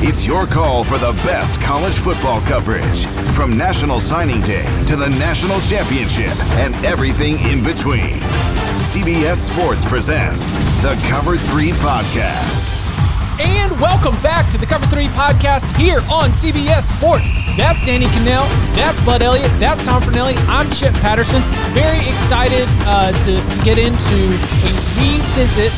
It's your call for the best college football coverage from National Signing Day to the National Championship and everything in between. CBS Sports presents the Cover 3 podcast. And welcome back to the Cover 3 podcast here on CBS Sports. That's Danny Kanell. That's Bud Elliott. That's Tom Fornelli. I'm Chip Patterson. Very excited uh, to, to get into a revisit,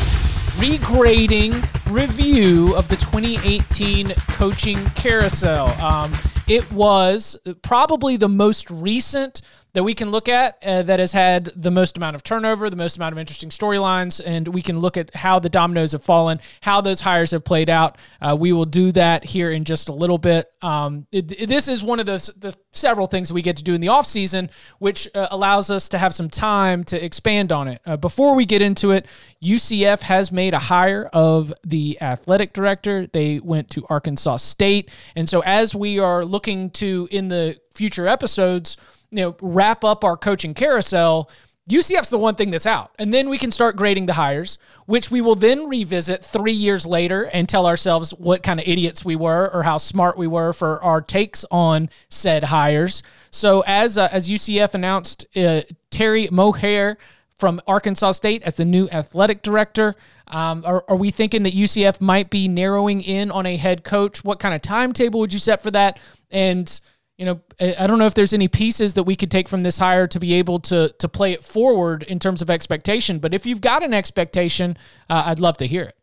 regrading, review of the 2018 coaching carousel. Um, it was probably the most recent that we can look at uh, that has had the most amount of turnover, the most amount of interesting storylines, and we can look at how the dominoes have fallen, how those hires have played out. Uh, we will do that here in just a little bit. Um, it, this is one of the, the several things we get to do in the off season, which uh, allows us to have some time to expand on it. Uh, before we get into it, UCF has made a hire of the athletic director. They went to Arkansas State, and so as we are looking to in the future episodes you know, wrap up our coaching carousel, UCF's the one thing that's out. And then we can start grading the hires, which we will then revisit three years later and tell ourselves what kind of idiots we were or how smart we were for our takes on said hires. So as uh, as UCF announced, uh, Terry Mohajir from Arkansas State as the new athletic director. Um, are, are we thinking that UCF might be narrowing in on a head coach? What kind of timetable would you set for that? And you know, I don't know if there's any pieces that we could take from this hire to be able to to play it forward in terms of expectation. But if you've got an expectation, uh, I'd love to hear it.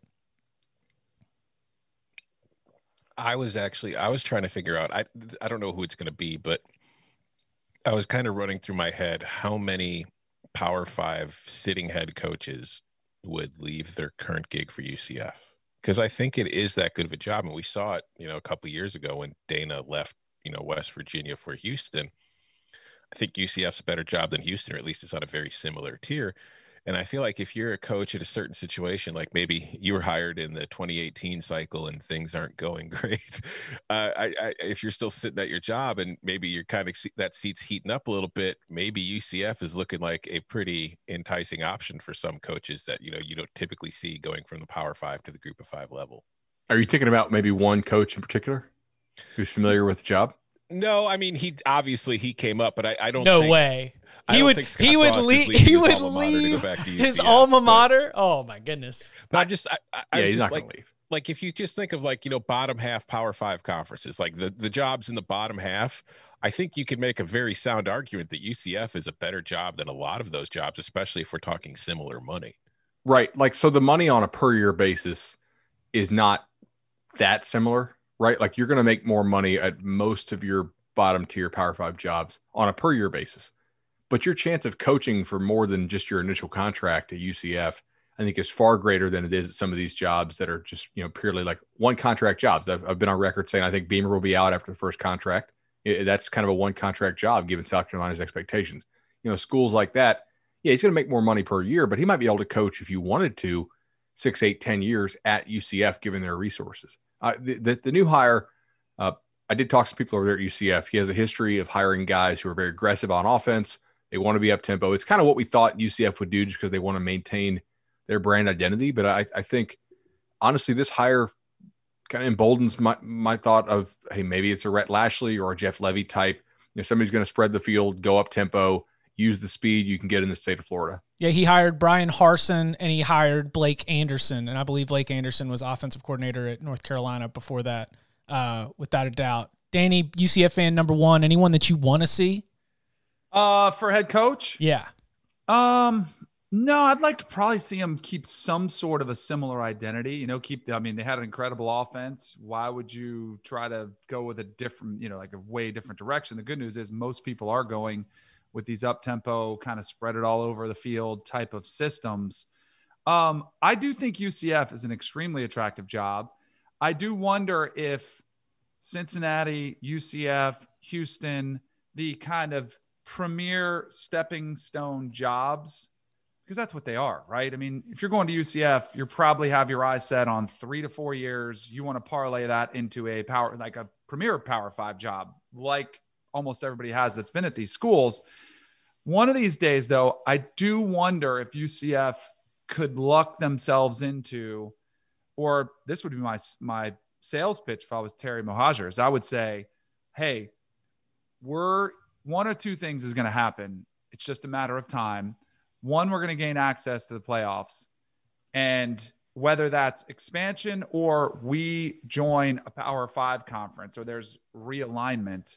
I was actually I was trying to figure out I I don't know who it's going to be, but I was kind of running through my head how many Power Five sitting head coaches would leave their current gig for UCF because I think it is that good of a job, and we saw it, you know, a couple years ago when Dana left you know West Virginia for Houston. I think UCF's a better job than Houston, or at least it's on a very similar tier. And I feel like if you're a coach at a certain situation, like maybe you were hired in the 2018 cycle and things aren't going great, uh, I, I, if you're still sitting at your job and maybe you're kind of that seat's heating up a little bit, maybe UCF is looking like a pretty enticing option for some coaches that you know you don't typically see going from the Power Five to the Group of Five level. Are you thinking about maybe one coach in particular? Who's familiar with the job? No, I mean he obviously he came up, but I, I don't. No think, way. He would, he would leave. He would leave. his alma mater. But, oh my goodness! But I'm just. I, I, yeah, he's just not like, gonna leave. Like if you just think of like you know bottom half Power Five conferences, like the the jobs in the bottom half, I think you could make a very sound argument that UCF is a better job than a lot of those jobs, especially if we're talking similar money. Right. Like so, the money on a per year basis is not that similar right? Like you're going to make more money at most of your bottom tier Power Five jobs on a per year basis. But your chance of coaching for more than just your initial contract at UCF, I think, is far greater than it is at some of these jobs that are just you know purely like one contract jobs. I've, I've been on record saying I think Beamer will be out after the first contract. It, that's kind of a one contract job given South Carolina's expectations. You know, schools like that, yeah, he's going to make more money per year, but he might be able to coach if you wanted to six, eight, ten years at UCF given their resources. The, the, the new hire, uh, I did talk to people over there at UCF. He has a history of hiring guys who are very aggressive on offense. They want to be up tempo. It's kind of what we thought UCF would do just because they want to maintain their brand identity. But I, I think honestly, this hire kind of emboldens my my thought of hey, maybe it's a Rhett Lashlee or a Jeff Lebby type. You know, somebody's going to spread the field, go up tempo, use the speed you can get in the state of Florida. Yeah, he hired Bryan Harsin and he hired Blake Anderson, and I believe Blake Anderson was offensive coordinator at North Carolina before that, uh, without a doubt. Danny, UCF fan number one. Anyone that you want to see? Uh, for head coach? Yeah. Um, no, I'd like to probably see them keep some sort of a similar identity. You know, keep. The, I mean, they had an incredible offense. Why would you try to go with a different, you know, like a way different direction? The good news is most people are going with these up tempo, kind of spread it all over the field type of systems. Um, I do think UCF is an extremely attractive job. I do wonder if Cincinnati, UCF, Houston, the kind of premier stepping stone jobs because that's what they are, right? I mean, if you're going to UCF, you probably have your eyes set on three to four years. You want to parlay that into a power, like a premier power five job, like almost everybody has that's been at these schools. One of these days, though, I do wonder if UCF could luck themselves into, or this would be my my sales pitch if I was Terry Mohajir's. I would say, hey, we're one or two things is going to happen. It's just a matter of time one, we're going to gain access to the playoffs. And whether that's expansion or we join a Power Five conference or there's realignment,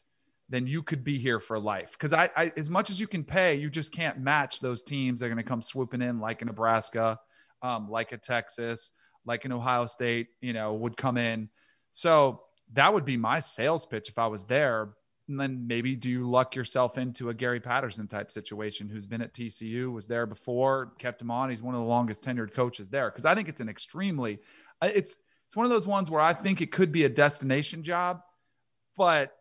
then you could be here for life. Because I, I, as much as you can pay, you just can't match those teams. They're going to come swooping in like a Nebraska, um, like a Texas, like an Ohio State. You know, would come in. So that would be my sales pitch if I was there. And then maybe do you luck yourself into a Gary Patterson type situation who's been at TCU, was there before, kept him on. He's one of the longest tenured coaches there. Cause I think it's an extremely, it's, it's one of those ones where I think it could be a destination job, but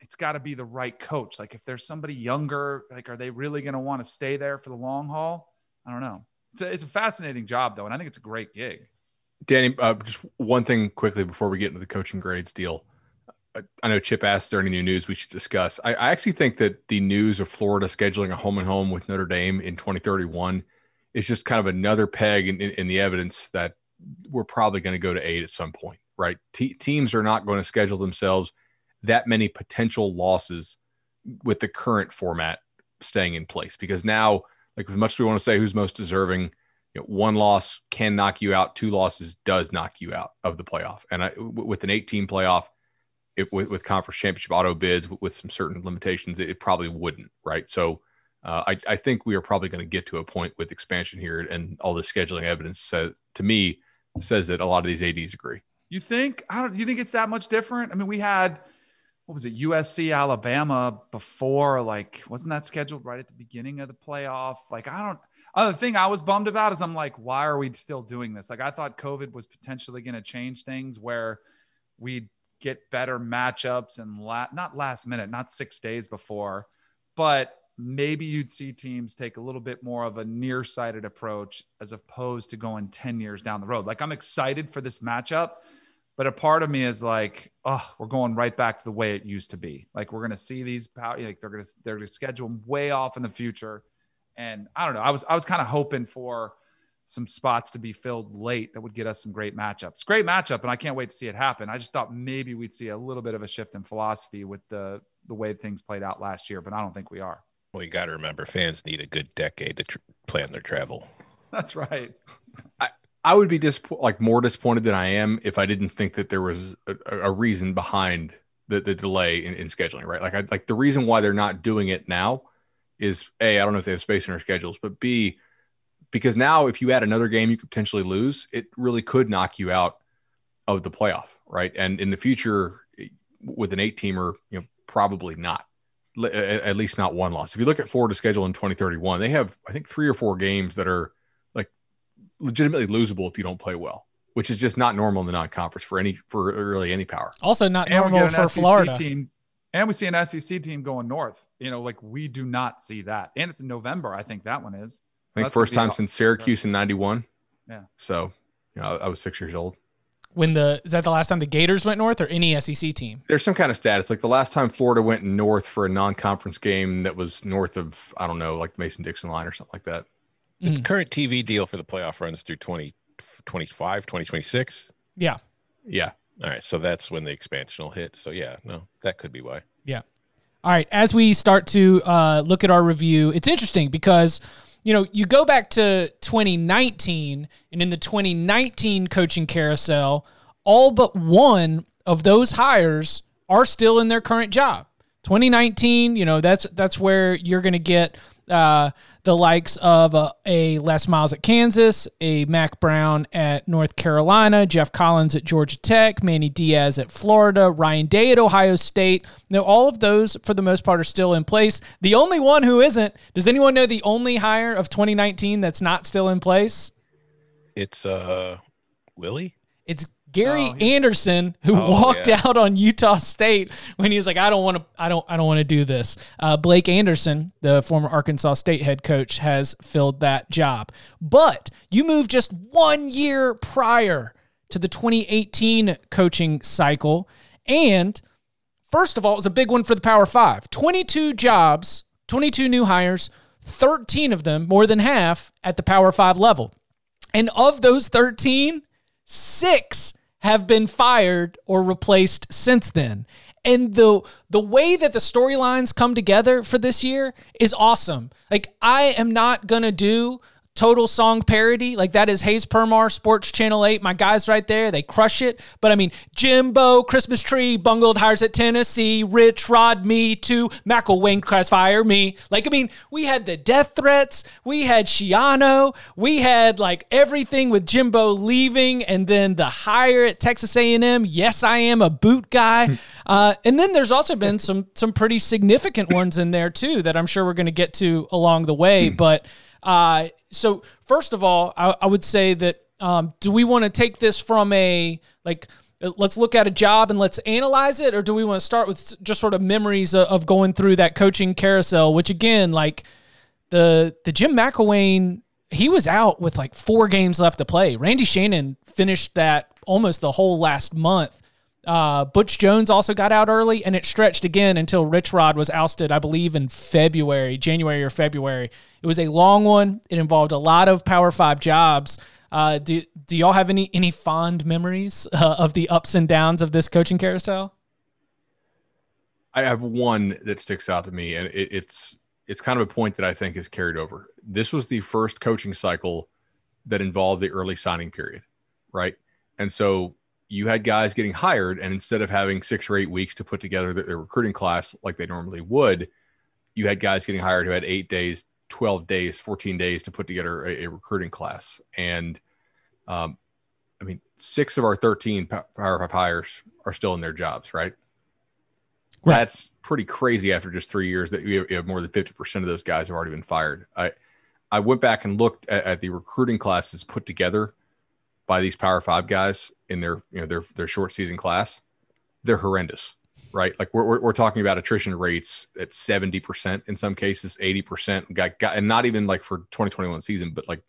it's got to be the right coach. Like if there's somebody younger, like are they really going to want to stay there for the long haul? I don't know. It's a, it's a fascinating job though, and I think it's a great gig. Danny, uh, just one thing quickly before we get into the coaching grades deal. I know Chip asked, "Is there any new news we should discuss?" I, I, actually think that the news of Florida scheduling a home and home with Notre Dame in 2031 is just kind of another peg in, in, in the evidence that we're probably going to go to eight at some point, right? T- teams are not going to schedule themselves that many potential losses with the current format staying in place because now, like as much as we want to say who's most deserving, you know, one loss can knock you out, two losses does knock you out of the playoff, and I, with an eight-team playoff it, with, with conference championship auto bids with, with some certain limitations, it, it, probably wouldn't, right? So uh, I, I think we are probably going to get to a point with expansion here, and all the scheduling evidence says to me says that a lot of these ads agree. You think? I don't. You think it's that much different? I mean, we had what was it, USC, Alabama before? Like, wasn't that scheduled right at the beginning of the playoff? Like, I don't. Other thing I was bummed about is I'm like, why are we still doing this? Like, I thought COVID was potentially going to change things where we'd get better matchups and la- not last minute, not six days before, but maybe you'd see teams take a little bit more of a nearsighted approach as opposed to going 10 years down the road. Like I'm excited for this matchup, but a part of me is like, oh, we're going right back to the way it used to be. Like we're going to see these power, like they're going to, they're going to schedule them way off in the future. And I don't know. I was, I was kind of hoping for, some spots to be filled late that would get us some great matchups. Great matchup, and I can't wait to see it happen. I just thought maybe we'd see a little bit of a shift in philosophy with the the way things played out last year, but I don't think we are. Well, you got to remember, fans need a good decade to tr- plan their travel. That's right. I, I would be disappointed, like more disappointed than I am if I didn't think that there was a, a reason behind the, the delay in, in scheduling, right? Like, I, like the reason why they're not doing it now is a, I don't know if they have space in their schedules, but B, because now if you add another game you could potentially lose, it really could knock you out of the playoff, right? And in the future, with an eight teamer, you know, probably not. At least not one loss. If you look at Florida's schedule in 2031, they have I think three or four games that are legitimately losable if you don't play well, which is just not normal in the non-conference for any for really any power. Also not and normal for SEC Florida. Team, and we see an SEC team going north. You know, like we do not see that. And it's in November. I think that one is. I think first time since Syracuse in '91. Yeah. So, you know, I was six years old. When the is that the last time the Gators went north or any SEC team? There's some kind of stat. It's like the last time Florida went north for a non-conference game that was north of I don't know, like the Mason Dixon line or something like that. The Mhm. current TV deal for the playoff runs through 2025, 2026. Yeah. Yeah. All right, so that's when the expansion will hit. So yeah, no, that could be why. Yeah. All right, as we start to uh, look at our review, it's interesting because you know you go back to 2019, and in the 2019 coaching carousel, all but one of those hires are still in their current job. 2019, you know that's that's where you're going to get uh, the likes of uh, a Les Miles at Kansas, a Mack Brown at North Carolina, Geoff Collins at Georgia Tech, Manny Diaz at Florida, Ryan Day at Ohio State. Now, all of those, for the most part, are still in place. The only one who isn't, does anyone know the only hire of 2019 that's not still in place? It's uh Willie. It's Gary Oh, Andersen who Oh, walked yeah. out on Utah State when he was like, "I don't want to, I don't, I don't want to do this." Uh, Blake Anderson, the former Arkansas State head coach, has filled that job. But you move just one year prior to the 2018 coaching cycle, and first of all, it was a big one for the Power Five. 22 jobs, 22 new hires, 13 of them, more than half, at the Power Five level. And of those 13, six have been fired or replaced since then. And the the way that the storylines come together for this year is awesome. Like I am not gonna do total song parody. Like that is Hayes Permar, Sports Channel 8. My guys right there, they crush it. But I mean, Jimbo, Christmas Tree, Bungled Hires at Tennessee, Rich Rod, Me Too, McElwain, Fire Me. Like, I mean, we had the death threats, we had Schiano, we had like everything with Jimbo leaving, and then the hire at Texas A&M. Yes, I am a boot guy. uh, and then there's also been some some pretty significant ones in there too that I'm sure we're going to get to along the way. But uh, so first of all, I, I would say that um, do we want to take this from a like uh, let's look at a job and let's analyze it, or do we want to start with just sort of memories of, of going through that coaching carousel? Which again, like the the Jim McElwain, he was out with like four games left to play. Randy Shannon finished that almost the whole last month. Uh, Butch Jones also got out early, and it stretched again until Rich Rod was ousted, I believe, in February, January or February. It was a long one. It involved a lot of Power Five jobs. Uh, do do y'all have any any fond memories uh, of the ups and downs of this coaching carousel? I have one that sticks out to me, and it, it's it's kind of a point that I think is carried over. This was the first coaching cycle that involved the early signing period, right? And so you had guys getting hired, and instead of having six or eight weeks to put together their, recruiting class like they normally would, you had guys getting hired who had eight days, twelve days, fourteen days to put together a, a recruiting class. And um, I mean, six of our thirteen Power Five hires are still in their jobs, right? Right. That's pretty crazy after just three years that you have, you have more than 50% of those guys have already been fired. I, I went back and looked at, at the recruiting classes put together by these power five guys in their, you know, their, their short season class. They're horrendous, right? Like we're, we're, we're talking about attrition rates at 70% in some cases, 80% got, got, and not even like for 2021 season, but like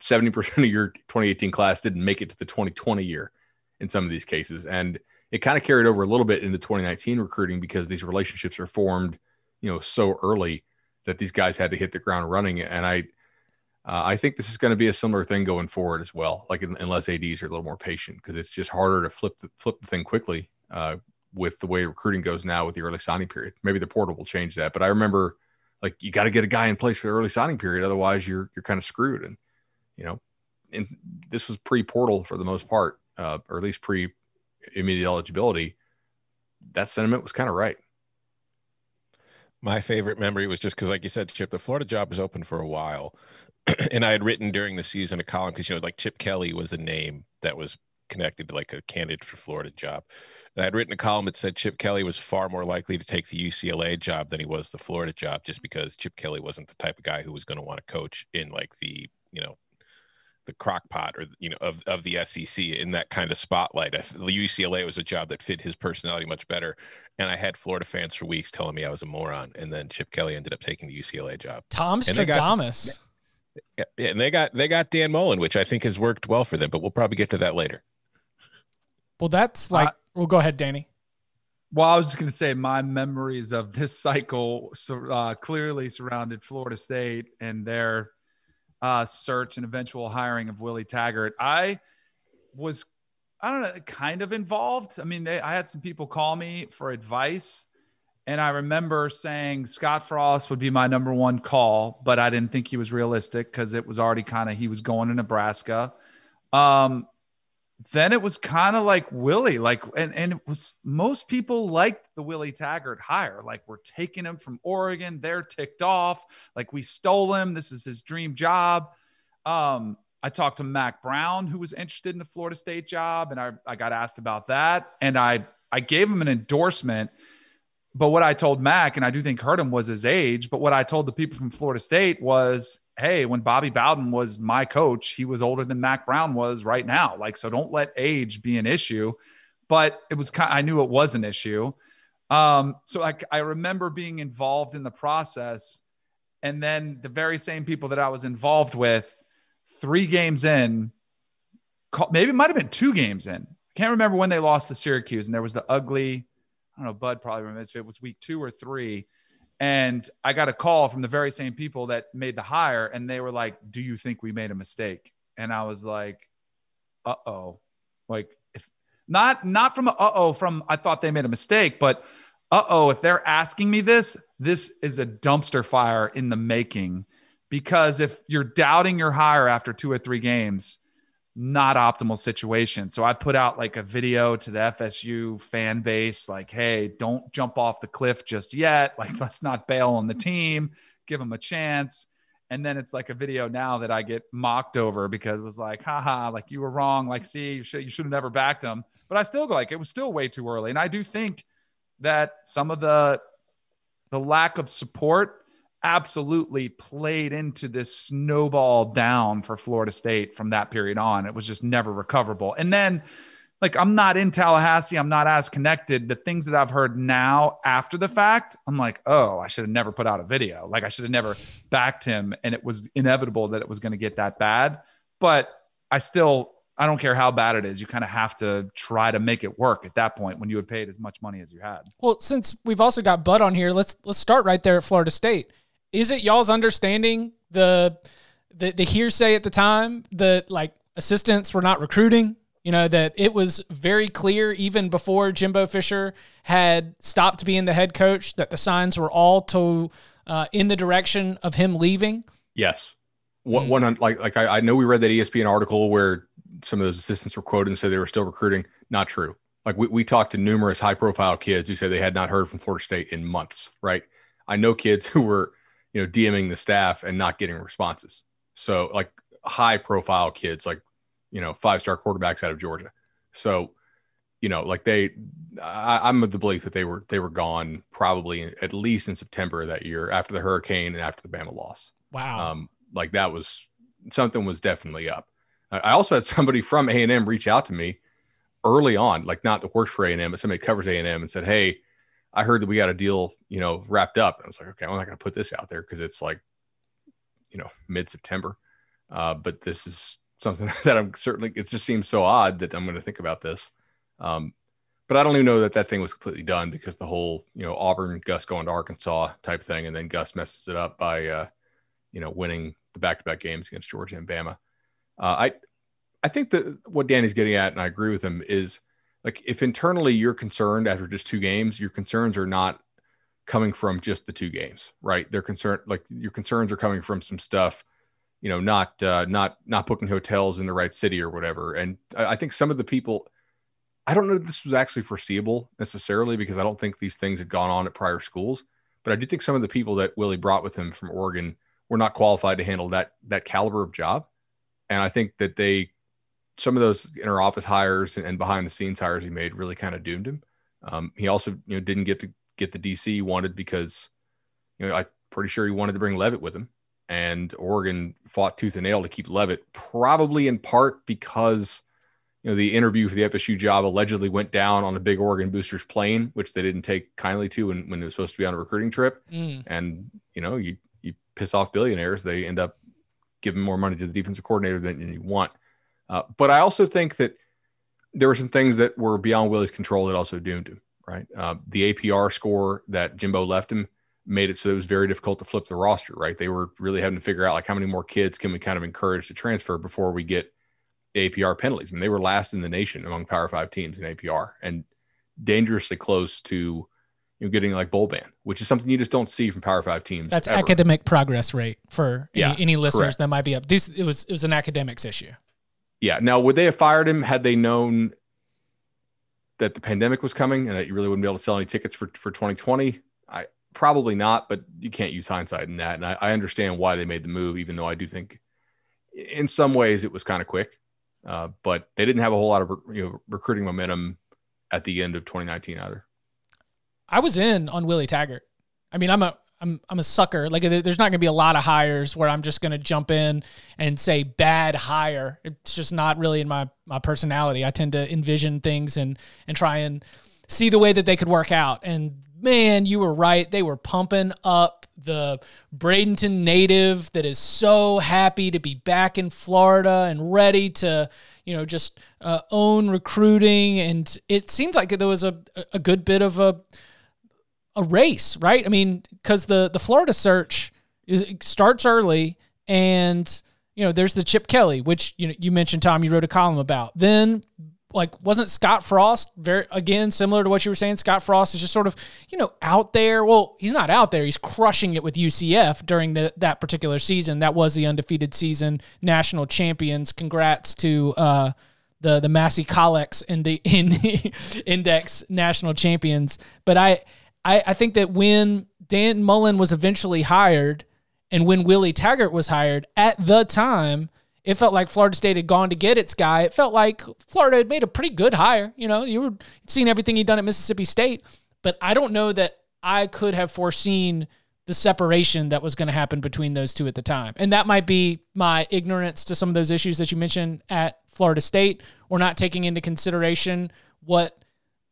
70% of your 2018 class didn't make it to the 2020 year in some of these cases. And it kind of carried over a little bit into 2019 recruiting because these relationships are formed, you know, so early that these guys had to hit the ground running. And I, uh, I think this is going to be a similar thing going forward as well. Like unless ads are a little more patient because it's just harder to flip the flip the thing quickly uh, with the way recruiting goes now with the early signing period. Maybe the portal will change that, but I remember like you got to get a guy in place for the early signing period, otherwise you're you're kind of screwed. And you know, and this was pre portal for the most part, uh, or at least pre immediate eligibility, that sentiment was kind of right. My favorite memory was just because, like you said, Chip, the Florida job was open for a while, and I had written during the season a column because you know, like Chip Kelly was a name that was connected to like a candidate for Florida job, and I'd written a column that said Chip Kelly was far more likely to take the UCLA job than he was the Florida job, just because Chip Kelly wasn't the type of guy who was going to want to coach in like the you know the crock pot or you know of, of the SEC in that kind of spotlight. If the UCLA was a job that fit his personality much better. And I had Florida fans for weeks telling me I was a moron. And then Chip Kelly ended up taking the UCLA job. Tom And they got- Stradamus. Yeah, yeah, and they got they got Dan Mullen, which I think has worked well for them, but we'll probably get to that later. Well, that's like. Uh, well, go ahead, Danny. Well, I was just going to say my memories of this cycle so, uh, clearly surrounded Florida State and their uh, search and eventual hiring of Willie Taggart. I was, I don't know, kind of involved. I mean, they, I had some people call me for advice. And I remember saying Scott Frost would be my number one call, but I didn't think he was realistic because it was already kind of, he was going to Nebraska. Um, then it was kind of like Willie, like, and, and it was most people liked the Willie Taggart hire. Like, we're taking him from Oregon. They're ticked off. Like, we stole him. This is his dream job. Um, I talked to Mack Brown, who was interested in the Florida State job, and I, I got asked about that. And I, I gave him an endorsement. But what I told Mack, and I do think hurt him, was his age. But what I told the people from Florida State was hey, when Bobby Bowden was my coach, he was older than Mack Brown was right now. Like, so don't let age be an issue. But it was kind. I knew it was an issue. Um, so I, I remember being involved in the process, and then the very same people that I was involved with, three games in, maybe it might have been two games in. I can't remember when they lost to Syracuse, and there was the ugly. I don't know. Bud probably remembers if it was week two or three and I got a call from the very same people that made the hire, and they were like, "Do you think we made a mistake?" And I was like, "Uh oh," like if not not from uh oh from I thought they made a mistake, but uh oh, if they're asking me this, this is a dumpster fire in the making. Because if you're doubting your hire after two or three games, not optimal situation. So I put out like a video to the FSU fan base, like, hey, don't jump off the cliff just yet. Like, let's not bail on the team, give them a chance. And then it's like a video now that I get mocked over because it was like, haha, like you were wrong. Like, see, you should, you should have never backed them. But I still go like, it was still way too early. And I do think that some of the, the lack of support absolutely played into this snowball down for Florida State from that period on. It was just never recoverable. And then, like, I'm not in Tallahassee, I'm not as connected. The things that I've heard now after the fact, I'm like, oh, I should have never put out a video. Like, I should have never backed him. And it was inevitable that it was going to get that bad. But I still, I don't care how bad it is. You kind of have to try to make it work at that point when you had paid as much money as you had. Well, since we've also got Bud on here, let's let's start right there at Florida State is it y'all's understanding the the, the hearsay at the time that like assistants were not recruiting? You know, that it was very clear even before Jimbo Fisher had stopped being the head coach that the signs were all to uh, in the direction of him leaving. Yes. One, one like like I, I know we read that ESPN article where some of those assistants were quoted and said they were still recruiting. Not true. Like we, we talked to numerous high profile kids who said they had not heard from Florida State in months, right? I know kids who were you know, DMing the staff and not getting responses. So like high profile kids, like, you know, five star quarterbacks out of Georgia. So, you know, like they, I, am of the belief that they were, they were gone probably at least in September of that year after the hurricane and after the Bama loss. Wow. Um, like that was something was definitely up. I also had somebody from A and M reach out to me early on, like not that works for A and M, but somebody covers A and M and said, Hey, I heard that we got a deal, you know, wrapped up. And I was like, okay, I'm not going to put this out there because it's like, you know, mid September. Uh, but this is something that I'm certainly, it just seems so odd that I'm going to think about this. Um, but I don't even know that that thing was completely done because the whole, you know, Auburn, Gus going to Arkansas type thing. And then Gus messes it up by, uh, you know, winning the back to back games against Georgia and Bama. Uh, I, I think that what Danny's getting at, and I agree with him, is like if internally you're concerned after just two games, your concerns are not coming from just the two games, right? They're concerned like your concerns are coming from some stuff, you know, not uh, not not booking hotels in the right city or whatever. And I think some of the people, I don't know if this was actually foreseeable necessarily because I don't think these things had gone on at prior schools, but I do think some of the people that Willie brought with him from Oregon were not qualified to handle that that caliber of job. And I think that they some of those inner office hires and, behind the scenes hires he made really kind of doomed him. Um, he also, you know, didn't get to get the DC he wanted because, you know, I'm pretty sure he wanted to bring Leavitt with him. And Oregon fought tooth and nail to keep Leavitt, probably in part because, you know, the interview for the FSU job allegedly went down on a big Oregon boosters plane, which they didn't take kindly to when, when it was supposed to be on a recruiting trip. Mm. And, you know, you, you piss off billionaires, they end up giving more money to the defensive coordinator than you want. Uh, but I also think that there were some things that were beyond Willie's control that also doomed him. Right, uh, the APR score that Jimbo left him made it so it was very difficult to flip the roster, right? They were really having to figure out like how many more kids can we kind of encourage to transfer before we get APR penalties. I mean, they were last in the nation among Power Five teams in APR and dangerously close to you know getting like bowl ban, which is something you just don't see from Power Five teams. That's ever. academic progress rate for Yeah, any, any listeners correct. that might be up. This it was it was an academics issue. Yeah. Now, would they have fired him had they known that the pandemic was coming and that you really wouldn't be able to sell any tickets for, for 2020? I probably not, but you can't use hindsight in that. And I, I understand why they made the move, even though I do think in some ways it was kind of quick. Uh, but they didn't have a whole lot of you know, recruiting momentum at the end of 2019 either. I was in on Willie Taggart. I mean, I'm a I'm I'm a sucker. Like there's not going to be a lot of hires where I'm just going to jump in and say bad hire. It's just not really in my my personality. I tend to envision things and and try and see the way that they could work out. And man, you were right. They were pumping up the Bradenton native that is so happy to be back in Florida and ready to, you know, just uh, own recruiting. And it seems like there was a a good bit of a a race, right? I mean, because the the Florida search is, starts early, and you know, there's the Chip Kelly, which you know you mentioned, Tom. You wrote a column about. Then, like, wasn't Scott Frost very again similar to what you were saying? Scott Frost is just sort of you know out there. Well, he's not out there. He's crushing it with UCF during the that particular season. That was the undefeated season, national champions. Congrats to. uh the the Massey Colley in the in the index national champions. But I, I I think that when Dan Mullen was eventually hired and when Willie Taggart was hired at the time, it felt like Florida State had gone to get its guy. It felt like Florida had made a pretty good hire. You know, you were seeing everything he'd done at Mississippi State, but I don't know that I could have foreseen the separation that was going to happen between those two at the time. And that might be my ignorance to some of those issues that you mentioned at Florida State or not taking into consideration what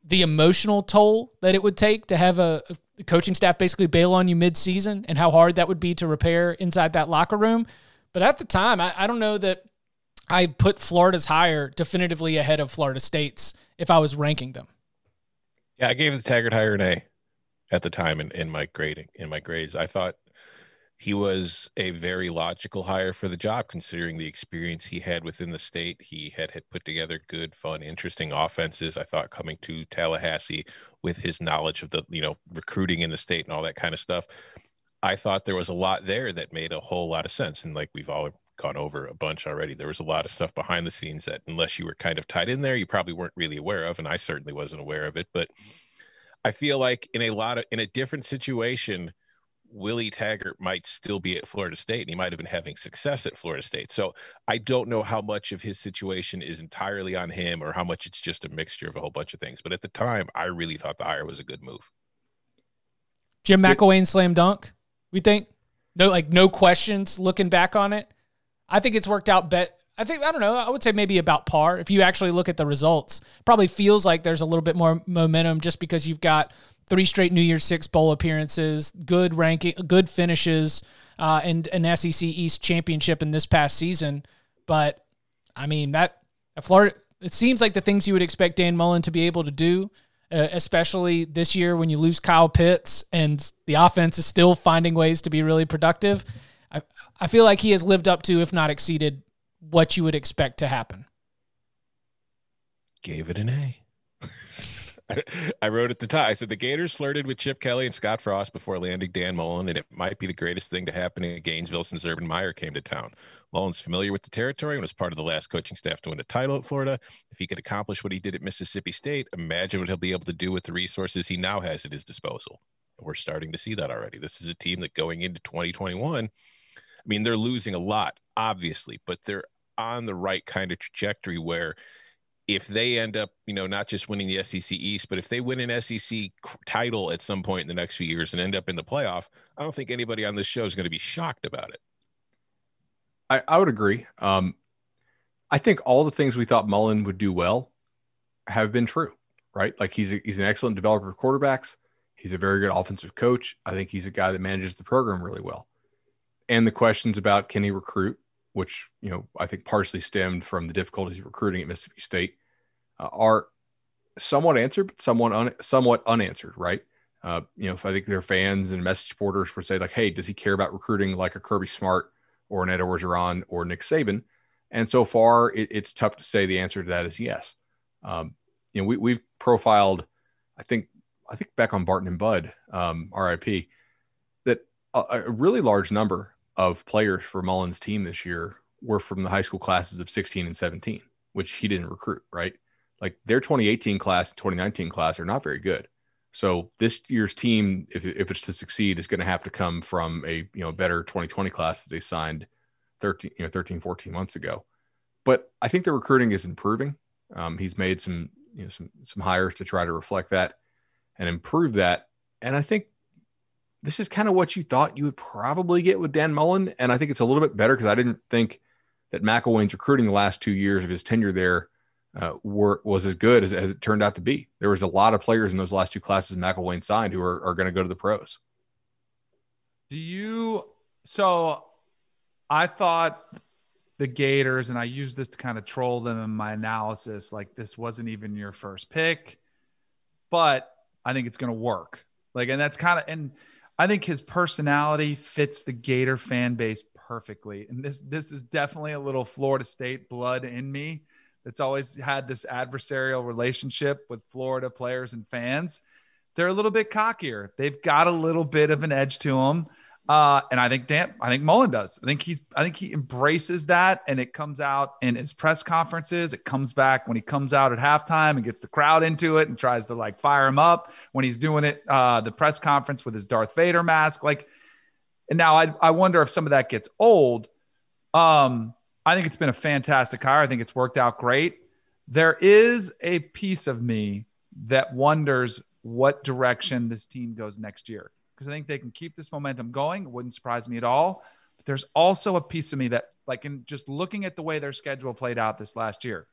the emotional toll that it would take to have a, a coaching staff basically bail on you mid-season and how hard that would be to repair inside that locker room. But at the time, I, I don't know that I put Florida's hire definitively ahead of Florida State's if I was ranking them. Yeah, I gave the Taggart hire an A at the time in, in my grading in my grades. I thought he was a very logical hire for the job considering the experience he had within the state. He had, had put together good, fun, interesting offenses. I thought coming to Tallahassee with his knowledge of the, you know, recruiting in the state and all that kind of stuff. I thought there was a lot there that made a whole lot of sense. And like we've all gone over a bunch already, there was a lot of stuff behind the scenes that unless you were kind of tied in there, you probably weren't really aware of. And I certainly wasn't aware of it. But I feel like in a lot of in a different situation, Willie Taggart might still be at Florida State and he might have been having success at Florida State. So I don't know how much of his situation is entirely on him or how much it's just a mixture of a whole bunch of things. But at the time, I really thought the hire was a good move. Jim McElwain slam dunk, we think? No, like no questions looking back on it. I think it's worked out bet. I think I don't know. I would say maybe about par. If you actually look at the results, probably feels like there's a little bit more momentum just because you've got three straight New Year's Six bowl appearances, good ranking, good finishes, uh, and an SEC East championship in this past season. But I mean that Florida. It seems like the things you would expect Dan Mullen to be able to do, uh, especially this year when you lose Kyle Pitts and the offense is still finding ways to be really productive. I, I feel like he has lived up to, if not exceeded, what you would expect to happen. Gave it an A. I wrote at the time. I said the Gators flirted with Chip Kelly and Scott Frost before landing Dan Mullen, and it might be the greatest thing to happen in Gainesville since Urban Meyer came to town. Mullen's familiar with the territory and was part of the last coaching staff to win a title at Florida. If he could accomplish what he did at Mississippi State, imagine what he'll be able to do with the resources he now has at his disposal. We're starting to see that already. This is a team that going into 2021, I mean, they're losing a lot, obviously, but they're on the right kind of trajectory where if they end up, you know, not just winning the SEC East, but if they win an SEC title at some point in the next few years and end up in the playoff, I don't think anybody on this show is going to be shocked about it. I, I would agree. Um, I think all the things we thought Mullen would do well have been true, right? Like he's a, he's an excellent developer of quarterbacks. He's a very good offensive coach. I think he's a guy that manages the program really well. And the questions about can he recruit, which you know I think partially stemmed from the difficulties of recruiting at Mississippi State, uh, are somewhat answered, but somewhat un, somewhat unanswered, right? Uh, you know, if I think their fans and message boarders would say like, "Hey, does he care about recruiting like a Kirby Smart or an Ed Orgeron or Nick Saban?" And so far, it, it's tough to say the answer to that is yes. Um, you know, we, we've profiled, I think, I think back on Barton and Bud, um, RIP, that a, a really large number of players for Mullen's team this year were from the high school classes of 16 and 17, which he didn't recruit, right? Like their 2018 class, 2019 class are not very good. So this year's team, if, if it's to succeed, is going to have to come from a you know better 2020 class that they signed 13, you know, 13, 14 months ago. But I think the recruiting is improving. Um, he's made some, you know, some some hires to try to reflect that and improve that. And I think this is kind of what you thought you would probably get with Dan Mullen. And I think it's a little bit better because I didn't think that McElwain's recruiting the last two years of his tenure there uh, were was as good as, as, it turned out to be. There was a lot of players in those last two classes McElwain signed who are, are going to go to the pros. Do you? So I thought the Gators, and I used this to kind of troll them in my analysis. Like this wasn't even your first pick, but I think it's going to work. Like, and that's kind of, and I think his personality fits the Gator fan base perfectly. And this, this is definitely a little Florida State blood in me. That's always had this adversarial relationship with Florida players and fans. They're a little bit cockier. They've got a little bit of an edge to them. Uh, and I think Dan, I think Mullen does. I think he's, I think he embraces that, and it comes out in his press conferences. It comes back when he comes out at halftime and gets the crowd into it and tries to like fire him up when he's doing it. Uh, the press conference with his Darth Vader mask, like. And now I, I wonder if some of that gets old. Um, I think it's been a fantastic hire. I think it's worked out great. There is a piece of me that wonders what direction this team goes next year because I think they can keep this momentum going. It wouldn't surprise me at all. But there's also a piece of me that, like, in just looking at the way their schedule played out this last year.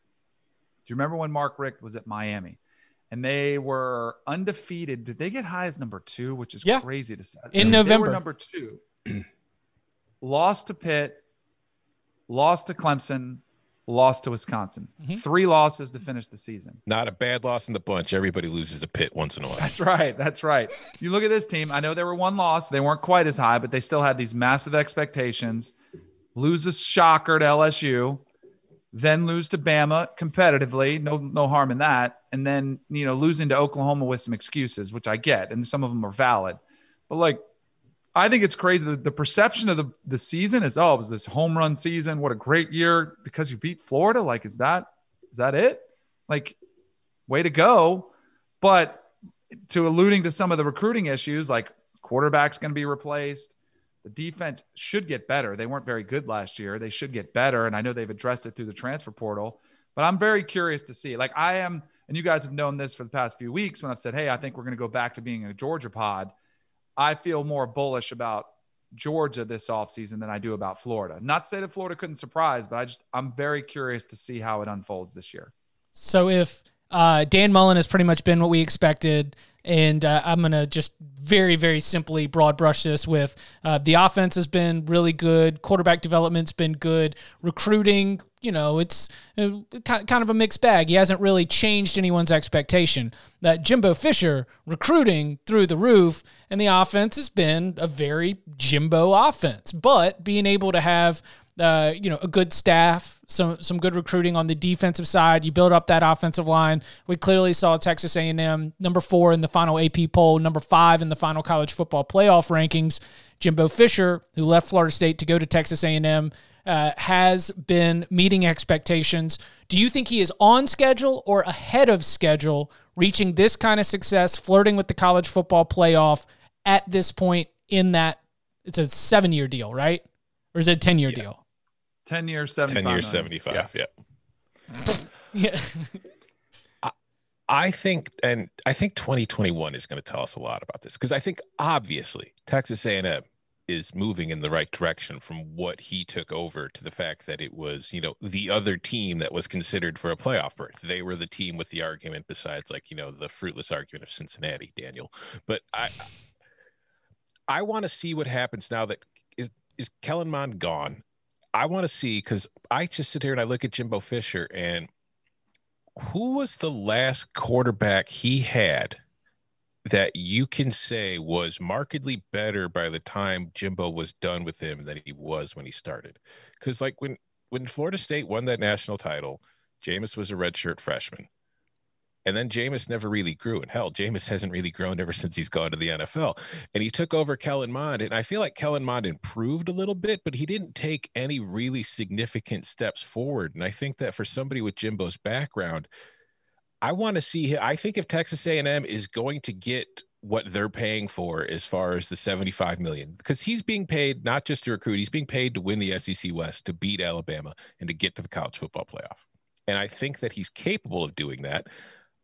Do you remember when Mark Richt was at Miami? And they were undefeated. Did they get high as number two, which is yeah. crazy to say? In November. number two. lost to Pitt, lost to Clemson, lost to Wisconsin. Mm-hmm. Three losses to finish the season. Not a bad loss in the bunch. Everybody loses a Pitt once in a while. That's right. That's right. You look at this team. I know they were one loss. They weren't quite as high, but they still had these massive expectations. Lose a shocker to LSU, then lose to Bama competitively. No, no harm in that. And then you know losing to Oklahoma with some excuses, which I get, and some of them are valid. But like I think it's crazy. The, the perception of the, the season is, oh, it was this home run season. What a great year because you beat Florida. Like, is that is that it? Like, way to go. But to alluding to some of the recruiting issues, like quarterback's going to be replaced. The defense should get better. They weren't very good last year. They should get better. And I know they've addressed it through the transfer portal. But I'm very curious to see. Like, I am, and you guys have known this for the past few weeks when I've said, hey, I think we're going to go back to being a Georgia pod I feel more bullish about Georgia this offseason than I do about Florida. Not to say that Florida couldn't surprise, but I just I'm very curious to see how it unfolds this year. So if uh, Dan Mullen has pretty much been what we expected, and uh, I'm gonna just very very simply broad brush this with uh, the offense has been really good, quarterback development's been good, recruiting you know, it's uh, kind of a mixed bag. He hasn't really changed anyone's expectation. That Jimbo Fisher recruiting through the roof, and the offense has been a very Jimbo offense. But being able to have uh, you know, a good staff, some some good recruiting on the defensive side. You build up that offensive line. We clearly saw Texas A&M number four in the final AP poll, number five in the final college football playoff rankings. Jimbo Fisher, who left Florida State to go to Texas A&M, uh, has been meeting expectations. Do you think he is on schedule or ahead of schedule, reaching this kind of success, flirting with the college football playoff at this point in that? It's a seven year deal, right? Or is it a 10 year yeah. deal? 10 years, 75. 10 years, 75. Yeah. Yeah. yeah. I think, and I think 2021 is going to tell us a lot about this because I think obviously Texas A&M is moving in the right direction from what he took over to the fact that it was, you know, the other team that was considered for a playoff berth. They were the team with the argument besides like, you know, the fruitless argument of Cincinnati, Daniel. But I I want to see what happens now that is is Kellen Mond gone. I want to see because I just sit here and I look at Jimbo Fisher and who was the last quarterback he had that you can say was markedly better by the time Jimbo was done with him than he was when he started. Because like when when Florida State won that national title, Jameis was a redshirt freshman. And then Jameis never really grew. And hell, Jameis hasn't really grown ever since he's gone to the NFL. And he took over Kellen Mond. And I feel like Kellen Mond improved a little bit, but he didn't take any really significant steps forward. And I think that for somebody with Jimbo's background, I want to see. Him. I think if Texas A&M is going to get what they're paying for as far as the 75 million because he's being paid not just to recruit he's being paid to win the SEC West to beat Alabama and to get to the college football playoff and I think that he's capable of doing that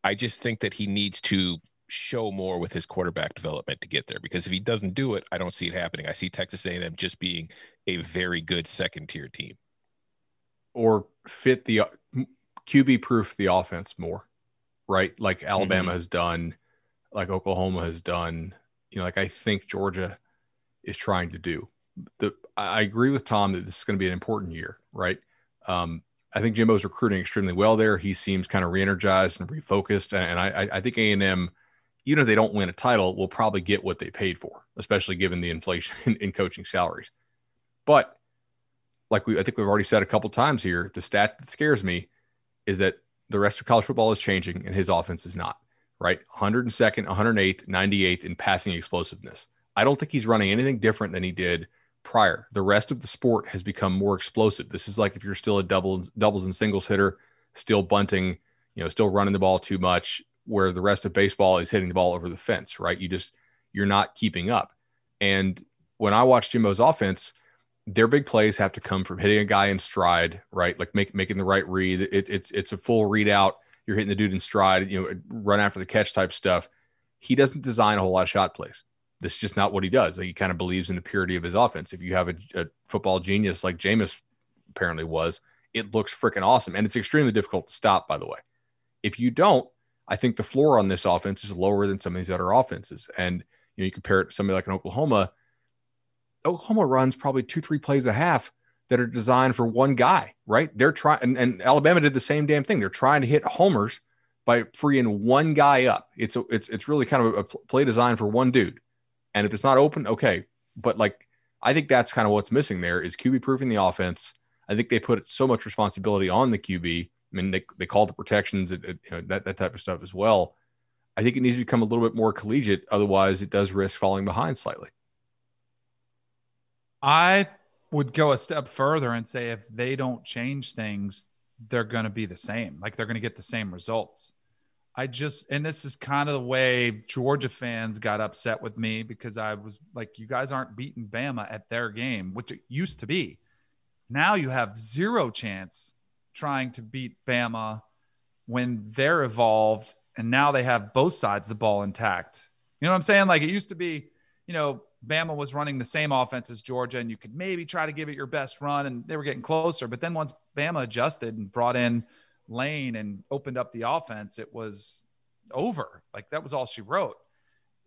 I just think that he needs to show more with his quarterback development to get there because if he doesn't do it I don't see it happening I see Texas A&M just being a very good second tier team or fit the QB proof the offense more right? Like Alabama mm-hmm. has done, like Oklahoma has done, you know, like I think Georgia is trying to do. The I agree with Tom that this is going to be an important year, right? Um, I think Jimbo's recruiting extremely well there. He seems kind of re-energized and refocused, and, I, I think A and M, even if they don't win a title, will probably get what they paid for, especially given the inflation in, in coaching salaries. But like we, I think we've already said a couple times here, the stat that scares me is that the rest of college football is changing and his offense is not, right? 102nd, 108th, 98th in passing explosiveness. I don't think he's running anything different than he did prior. The rest of the sport has become more explosive. This is like if you're still a double doubles and singles hitter, still bunting, you know, still running the ball too much, where the rest of baseball is hitting the ball over the fence, right? You just you're not keeping up. And when I watch Jimbo's offense, their big plays have to come from hitting a guy in stride, right? Like make, making the right read. It, it's it's a full readout. You're hitting the dude in stride, you know, run after the catch type stuff. He doesn't design a whole lot of shot plays. This is just not what he does. Like he kind of believes in the purity of his offense. If you have a, a football genius like Jameis apparently was, it looks freaking awesome. And it's extremely difficult to stop, by the way. If you don't, I think the floor on this offense is lower than some of these other offenses. And you know, you compare it to somebody like an Oklahoma Oklahoma runs probably two, three plays a half that are designed for one guy, right? They're trying, and, and, Alabama did the same damn thing. They're trying to hit homers by freeing one guy up. It's a, it's it's really kind of a play design for one dude. And if it's not open, okay. But like, I think that's kind of what's missing there is QB proofing the offense. I think they put so much responsibility on the QB. I mean, they, they call the protections, you know, that, that type of stuff as well. I think it needs to become a little bit more collegiate. Otherwise, it does risk falling behind slightly. I would go a step further and say if they don't change things, they're going to be the same. Like they're going to get the same results. I just, and this is kind of the way Georgia fans got upset with me because I was like, you guys aren't beating Bama at their game, which it used to be. Now you have zero chance trying to beat Bama when they're evolved and now they have both sides of the ball intact. You know what I'm saying? Like it used to be, you know, Bama was running the same offense as Georgia, and you could maybe try to give it your best run, and they were getting closer. But then once Bama adjusted and brought in Lane and opened up the offense, it was over. Like that was all she wrote.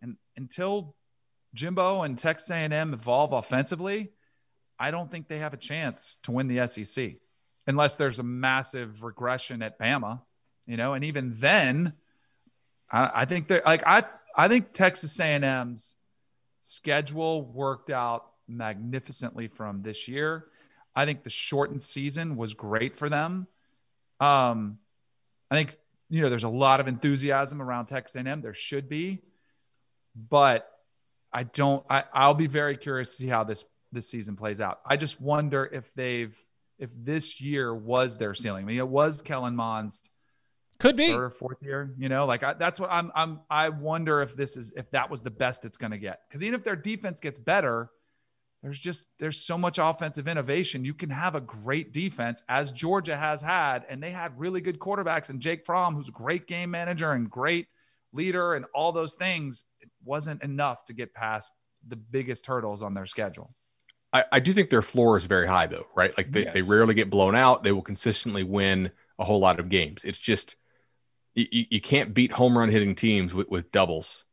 And until Jimbo and Texas A&M evolve offensively, I don't think they have a chance to win the SEC unless there's a massive regression at Bama, you know. And even then, I, I think they're like I I think Texas A&M's schedule worked out magnificently from this year. I think the shortened season was great for them. Um, I think you know there's a lot of enthusiasm around Texas A&M. There should be, but I don't. I, I'll be very curious to see how this this season plays out. I just wonder if they've if this year was their ceiling. I mean, it was Kellen Mond's could be third or fourth year, you know, like I, that's what I'm. I'm. I wonder if this is if that was the best it's going to get. Because even if their defense gets better, there's just there's so much offensive innovation. You can have a great defense as Georgia has had, and they had really good quarterbacks and Jake Fromm, who's a great game manager and great leader, and all those things. It wasn't enough to get past the biggest hurdles on their schedule. I, I do think their floor is very high, though, right? Like they, yes. they rarely get blown out. They will consistently win a whole lot of games. It's just you, you can't beat home run hitting teams with, with doubles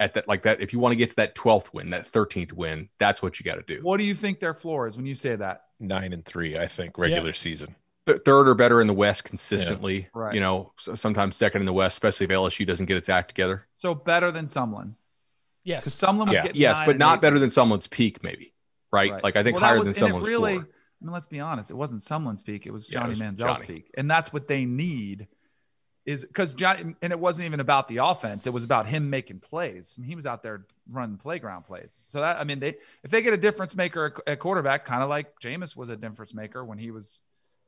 at that like that. If you want to get to that 12th win, that 13th win, that's what you got to do. What do you think their floor is when you say that? Nine and three, I think, regular yeah. season. th- third or better in the West consistently. Right. You know, so sometimes second in the West, especially if LSU doesn't get its act together. So better than Sumlin. Yes. Because Sumlin was Yeah. getting Yes, but not eight. better than Sumlin's peak, maybe. Right? Right. Like I think Well, higher was- than and it Sumlin's really, floor. I mean, let's be honest. It wasn't Sumlin's peak. It was Yeah, it Johnny was Manziel's Johnny. peak, and that's what they need. Is because Johnny, and it wasn't even about the offense. It was about him making plays. I mean, he was out there running playground plays. So that I mean, they if they get a difference maker at- quarterback, kind of like Jameis was a difference maker when he was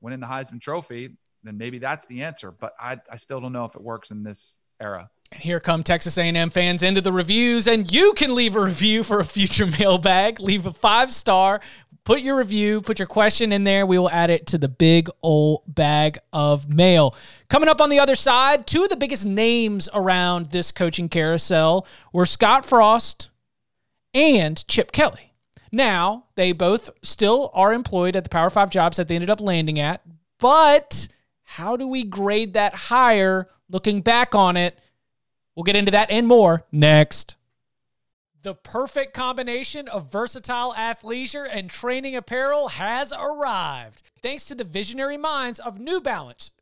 winning the Heisman Trophy, then maybe that's the answer. But I, I still don't know if it works in this era. And here come Texas A&M fans into the reviews, and you can leave a review for a future mailbag. Leave a five star. Put your review, put your question in there. We will add it to the big old bag of mail. Coming up on the other side, two of the biggest names around this coaching carousel were Scott Frost and Chip Kelly. Now, they both still are employed at the Power Five jobs that they ended up landing at, but how do we grade that higher looking back on it? We'll get into that and more next. The perfect combination of versatile athleisure and training apparel has arrived. Thanks to the visionary minds of New Balance,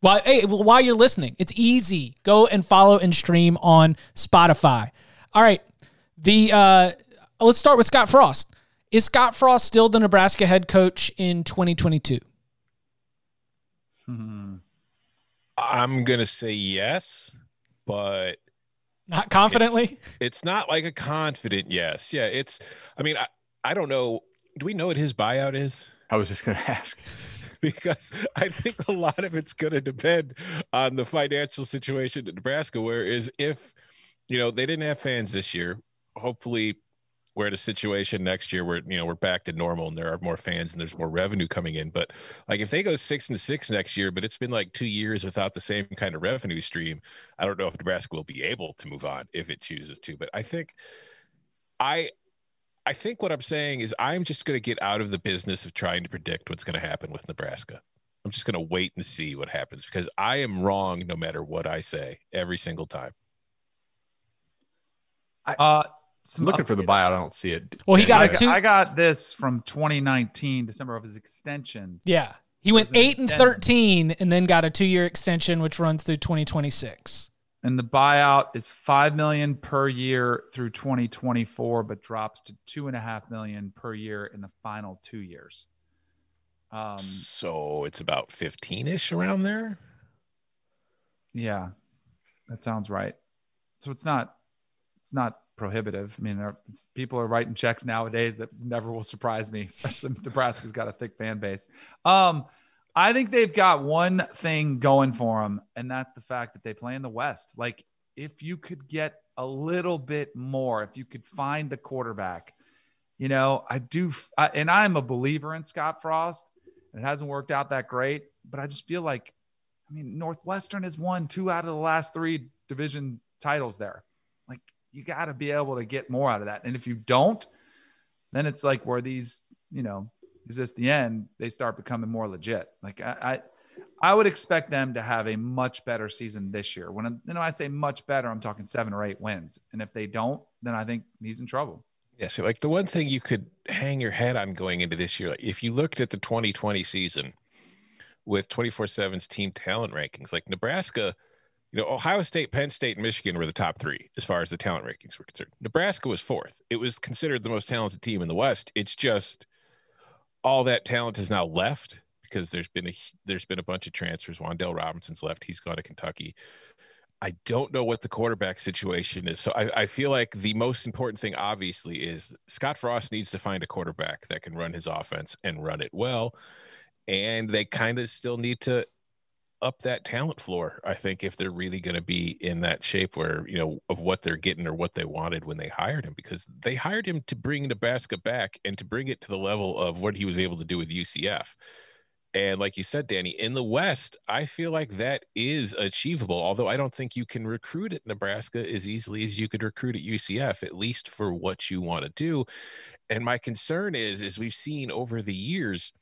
While, hey, while you're listening, it's easy. Go and follow and stream on Spotify. All right. The uh, let's start with Scott Frost. Is Scott Frost still the Nebraska head coach in 2022? Hmm. I'm gonna say yes, but Not confidently. it's not like a confident yes. Yeah, it's. I mean, I, I don't know. Do we know what his buyout is? I was just going to ask. because I think a lot of it's going to depend on the financial situation in Nebraska. Whereas if you know they didn't have fans this year, hopefully we're at a situation next year where you know we're back to normal and there are more fans and there's more revenue coming in. But like if they go six and six next year, but it's been like two years without the same kind of revenue stream, I don't know if Nebraska will be able to move on if it chooses to. But I think I I think what I'm saying is I'm just going to get out of the business of trying to predict what's going to happen with Nebraska. I'm just going to wait and see what happens because I am wrong no matter what I say every single time. Uh, some I'm looking for the buyout. I don't see it. Well, he got I a got, two. I got this from 2019, December of his extension. yeah. He went eight and 13 and then got a two year extension, which runs through 2026. And the buyout is five million per year through 2024, but drops to two and a half million per year in the final two years. Um, So it's about 15 ish around there. yeah, that sounds right. So it's not, it's not prohibitive. I mean, there, it's- people are writing checks nowadays that never will surprise me, especially Nebraska's got a thick fan base. Um, I think they've got one thing going for them, and that's the fact that they play in the West. Like, if you could get a little bit more, if you could find the quarterback, you know, I do, I, and I'm a believer in Scott Frost. It hasn't worked out that great, but I just feel like, I mean, Northwestern has won two out of the last three division titles there. Like, you got to be able to get more out of that. And if you don't, then it's like where these, you know, is this the end? They start becoming more legit. Like I, I, I would expect them to have a much better season this year. When you know I say much better, I'm talking seven or eight wins. And if they don't, then I think he's in trouble. Yeah. So, like, the one thing you could hang your head on going into this year, like, if you looked at the 2020 season with 24 7's team talent rankings, like Nebraska, you know, Ohio State, Penn State, and Michigan were the top three as far as the talent rankings were concerned. Nebraska was fourth. It was considered the most talented team in the West. It's just all that talent is now left because there's been a there's been a bunch of transfers. Wan'Dale Robinson's left; he's gone to Kentucky. I don't know what the quarterback situation is. So I, I, feel like the most important thing, obviously, is Scott Frost needs to find a quarterback that can run his offense and run it well. And they kind of still need to up that talent floor, I think, if they're really going to be in that shape where, you know, of what they're getting or what they wanted when they hired him, because they hired him to bring Nebraska back and to bring it to the level of what he was able to do with UCF. And like you said, Danny, in the West, I feel like that is achievable. Although I don't think you can recruit at Nebraska as easily as you could recruit at UCF, at least for what you want to do. And my concern is, as we've seen over the years,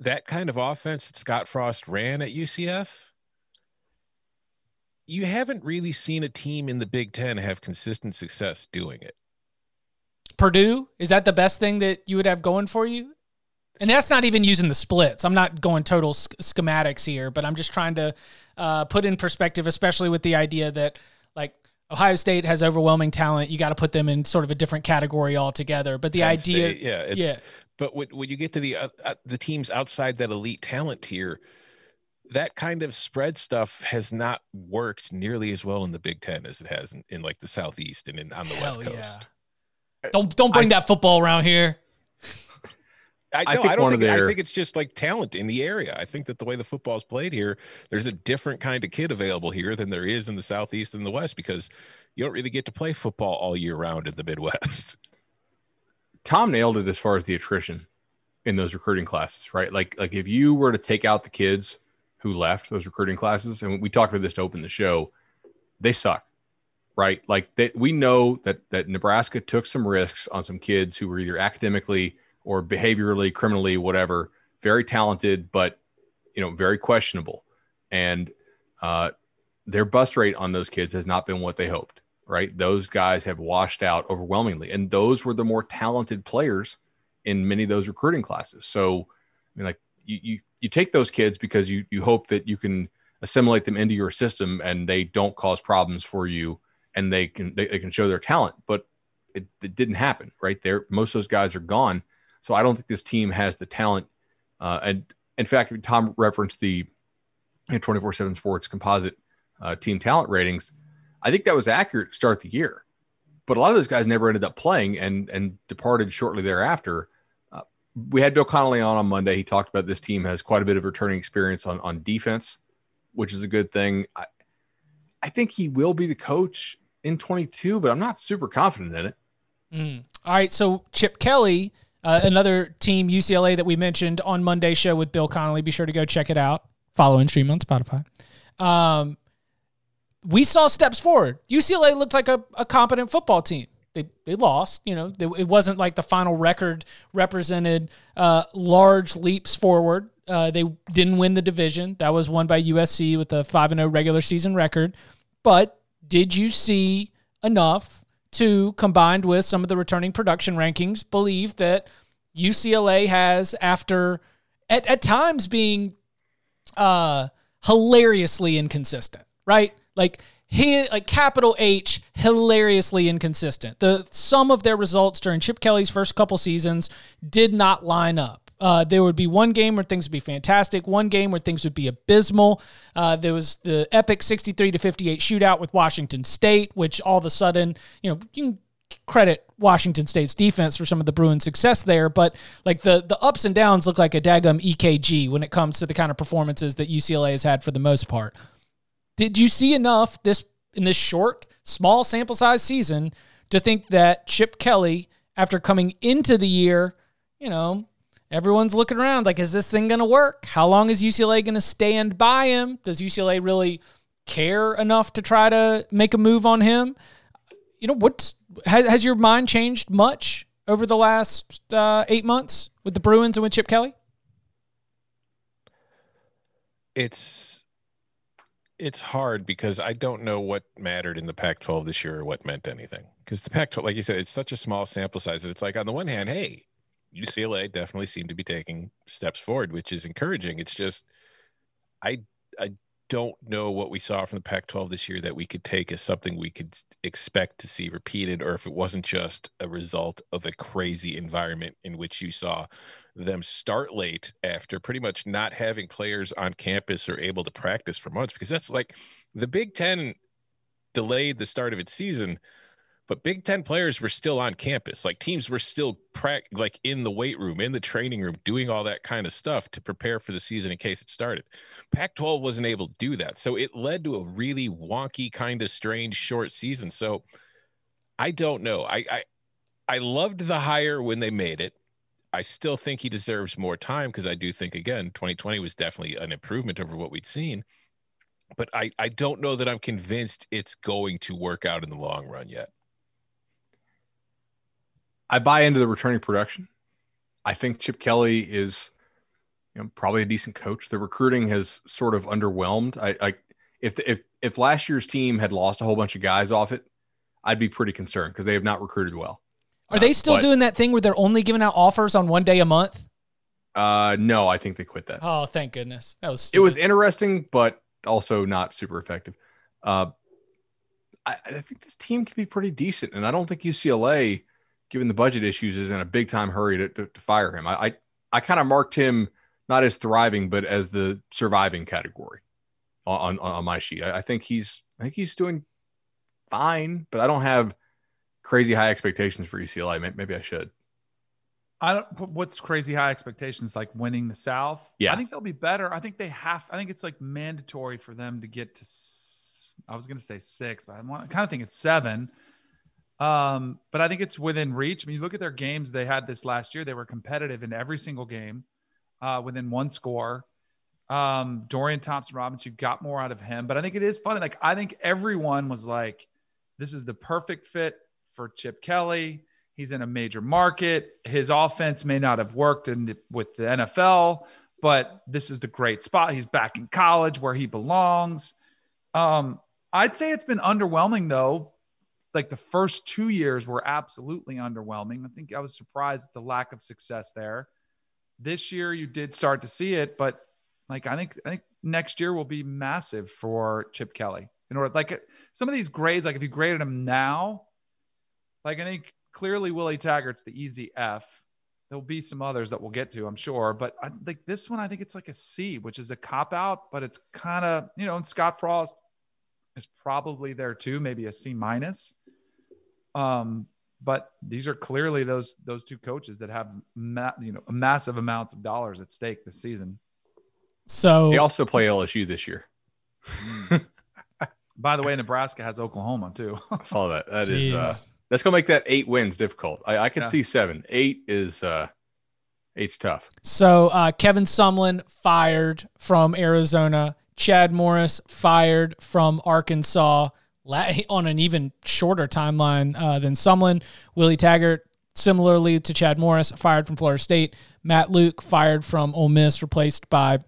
that kind of offense that Scott Frost ran at UCF, you haven't really seen a team in the Big Ten have consistent success doing it. Purdue, is that the best thing that you would have going for you? And that's not even using the splits. I'm not going total sch- schematics here, but I'm just trying to uh, put in perspective, especially with the idea that like Ohio State has overwhelming talent. You got to put them in sort of a different category altogether. But the Penn idea, State, yeah, yeah. But when, when you get to the uh, uh, the teams outside that elite talent tier, that kind of spread stuff has not worked nearly as well in the Big Ten as it has in, in like the Southeast and in, on the Hell West Coast. Yeah. Don't don't bring I, that football around here. I, no, I, think I don't think their... I think it's just like talent in the area. I think that the way the football is played here, there's a different kind of kid available here than there is in the southeast and the west because you don't really get to play football all year round in the Midwest. Tom nailed it as far as the attrition in those recruiting classes, right? Like like if you were to take out the kids who left those recruiting classes, and we talked about this to open the show, they suck, right? Like they, we know that that Nebraska took some risks on some kids who were either academically or behaviorally, criminally, whatever, very talented, but you know, very questionable. And uh, their bust rate on those kids has not been what they hoped, right? Those guys have washed out overwhelmingly. And those were the more talented players in many of those recruiting classes. So, I mean, like you, you, you take those kids because you, you hope that you can assimilate them into your system and they don't cause problems for you and they can, they, they can show their talent, but it, it didn't happen right there. Most of those guys are gone. So I don't think this team has the talent. Uh, and in fact, Tom referenced the 24 7 sports composite uh, team talent ratings. I think that was accurate to start the year. But a lot of those guys never ended up playing and, and departed shortly thereafter. Uh, we had Bill Connelly on on Monday. He talked about this team has quite a bit of returning experience on, on defense, which is a good thing. I, I think he will be the coach in 22, but I'm not super confident in it. Mm. All right. So Chip Kelly uh, another team, UCLA, that we mentioned on Monday show with Bill Connelly. Be sure to go check it out. Follow and stream on Spotify. Um, we saw steps forward. UCLA looked like a, a competent football team. They, they lost, you know, they, it wasn't like the final record represented uh, large leaps forward. Uh, they didn't win the division. That was won by USC with a 5 0 regular season record. But did you see enough to combined with some of the returning production rankings believe that UCLA has after at, at times being uh hilariously inconsistent, right? Like he like capital H hilariously inconsistent. The some of their results during Chip Kelly's first couple seasons did not line up. Uh, there would be one game where things would be fantastic, one game where things would be abysmal. Uh, there was the epic 63 to 58 shootout with Washington State, which all of a sudden, you know, you can credit Washington State's defense for some of the Bruins' success there, but like the the ups and downs look like a daggum EKG when it comes to the kind of performances that UCLA has had for the most part. Did you see enough this in this short, small sample size season to think that Chip Kelly, after coming into the year, you know, everyone's looking around like, is this thing going to work? How long is UCLA going to stand by him? Does UCLA really care enough to try to make a move on him? You know, what's has, has your mind changed much over the last uh, eight months with the Bruins and with Chip Kelly? It's it's hard because I don't know what mattered in the Pac-12 this year or what meant anything. Because the Pac-12, like you said, it's such a small sample size. It's like on the one hand, hey, UCLA definitely seemed to be taking steps forward, which is encouraging. It's just I I don't know what we saw from the Pac-12 this year that we could take as something we could expect to see repeated, or if it wasn't just a result of a crazy environment in which you saw them start late after pretty much not having players on campus or able to practice for months because that's like the Big Ten delayed the start of its season, but Big Ten players were still on campus. Like teams were still pra- like in the weight room, in the training room, doing all that kind of stuff to prepare for the season in case it started. Pac 12 wasn't able to do that. So it led to a really wonky, kind of strange short season. So I don't know. I, I, I loved the hire when they made it. I still think he deserves more time because I do think again 2020 was definitely an improvement over what we'd seen. But I, I don't know that I'm convinced it's going to work out in the long run yet. I buy into the returning production. I think Chip Kelly is you know, probably a decent coach. The recruiting has sort of underwhelmed. I, I if if if last year's team had lost a whole bunch of guys off it, I'd be pretty concerned because they have not recruited well. Are they still but- doing that thing where they're only giving out offers on one day a month? Uh, no, I think they quit that. Oh, thank goodness. That was it was interesting, but also not super effective. Uh, I, I think this team can be pretty decent, and I don't think UCLA, given the budget issues, is in a big time hurry to, to, to fire him. I I, I kind of marked him not as thriving, but as the surviving category on on, on my sheet. I, I think he's I think he's doing fine, but I don't have crazy high expectations for UCLA. May- Maybe I should. I don't. What's crazy high expectations like winning the South? Yeah. I think they'll be better. I think they have. I think it's like mandatory for them to get to. I was going to say six, but I, want, I kind of think it's seven. Um, but I think it's within reach. I mean, you look at their games they had this last year; they were competitive in every single game, uh, within one score. Um, Dorian Thompson Robinson, you got more out of him, but I think it is funny. Like I think everyone was like, "This is the perfect fit for Chip Kelly." He's in a major market. His offense may not have worked in the, with the NFL, but this is the great spot. He's back in college where he belongs. Um, I'd say it's been underwhelming though. Like the first two years were absolutely underwhelming. I think I was surprised at the lack of success there. This year you did start to see it, but like I think I think next year will be massive for Chip Kelly. In order like some of these grades, like if you graded him now, like I think clearly Willie Taggart's the easy F. There'll be some others that we'll get to, I'm sure. But I think this one, I think it's like a C, which is a cop out, but it's kind of, you know, and Scott Frost is probably there too, maybe a C minus. Um, but these are clearly those those two coaches that have ma- you know massive amounts of dollars at stake this season. so They also play LSU this year. By the way, Nebraska has Oklahoma too. I saw that. That is uh, Jeez. That's gonna make that eight wins difficult. I, I can Yeah. see seven. Eight is uh eight's tough. So uh, Kevin Sumlin fired from Arizona. Chad Morris fired from Arkansas la- on an even shorter timeline uh, than Sumlin. Willie Taggart, similarly to Chad Morris, fired from Florida State. Matt Luke fired from Ole Miss, replaced by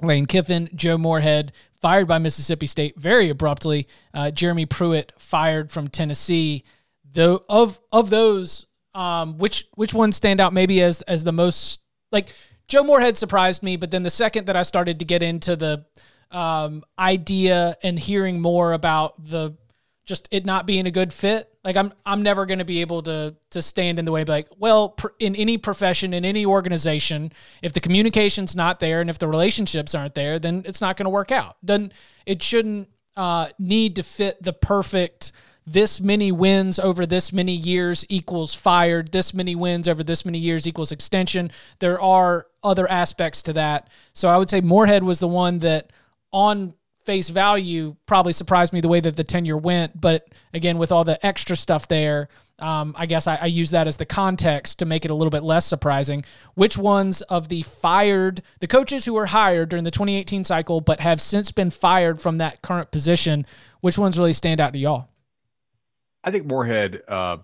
Lane Kiffin. Joe Moorhead fired by Mississippi State very abruptly. Uh, Jeremy Pruitt fired from Tennessee. Though of of those, um, which which ones stand out maybe as as the most like Joe Moorhead surprised me, but then the second that I started to get into the um, idea and hearing more about the just it not being a good fit, like I'm I'm never going to be able to to stand in the way. Like, well, pr- in any profession, in any organization, if the communication's not there and if the relationships aren't there, then it's not going to work out. Then it shouldn't uh, need to fit the perfect this many wins over this many years equals fired. This many wins over this many years equals extension. There are other aspects to that. So I would say Moorhead was the one that, on face value, probably surprised me the way that the tenure went. But again, with all the extra stuff there, um, I guess I, I use that as the context to make it a little bit less surprising. Which ones of the fired, the coaches who were hired during the 2018 cycle but have since been fired from that current position, which ones really stand out to y'all? I think Moorhead, uh,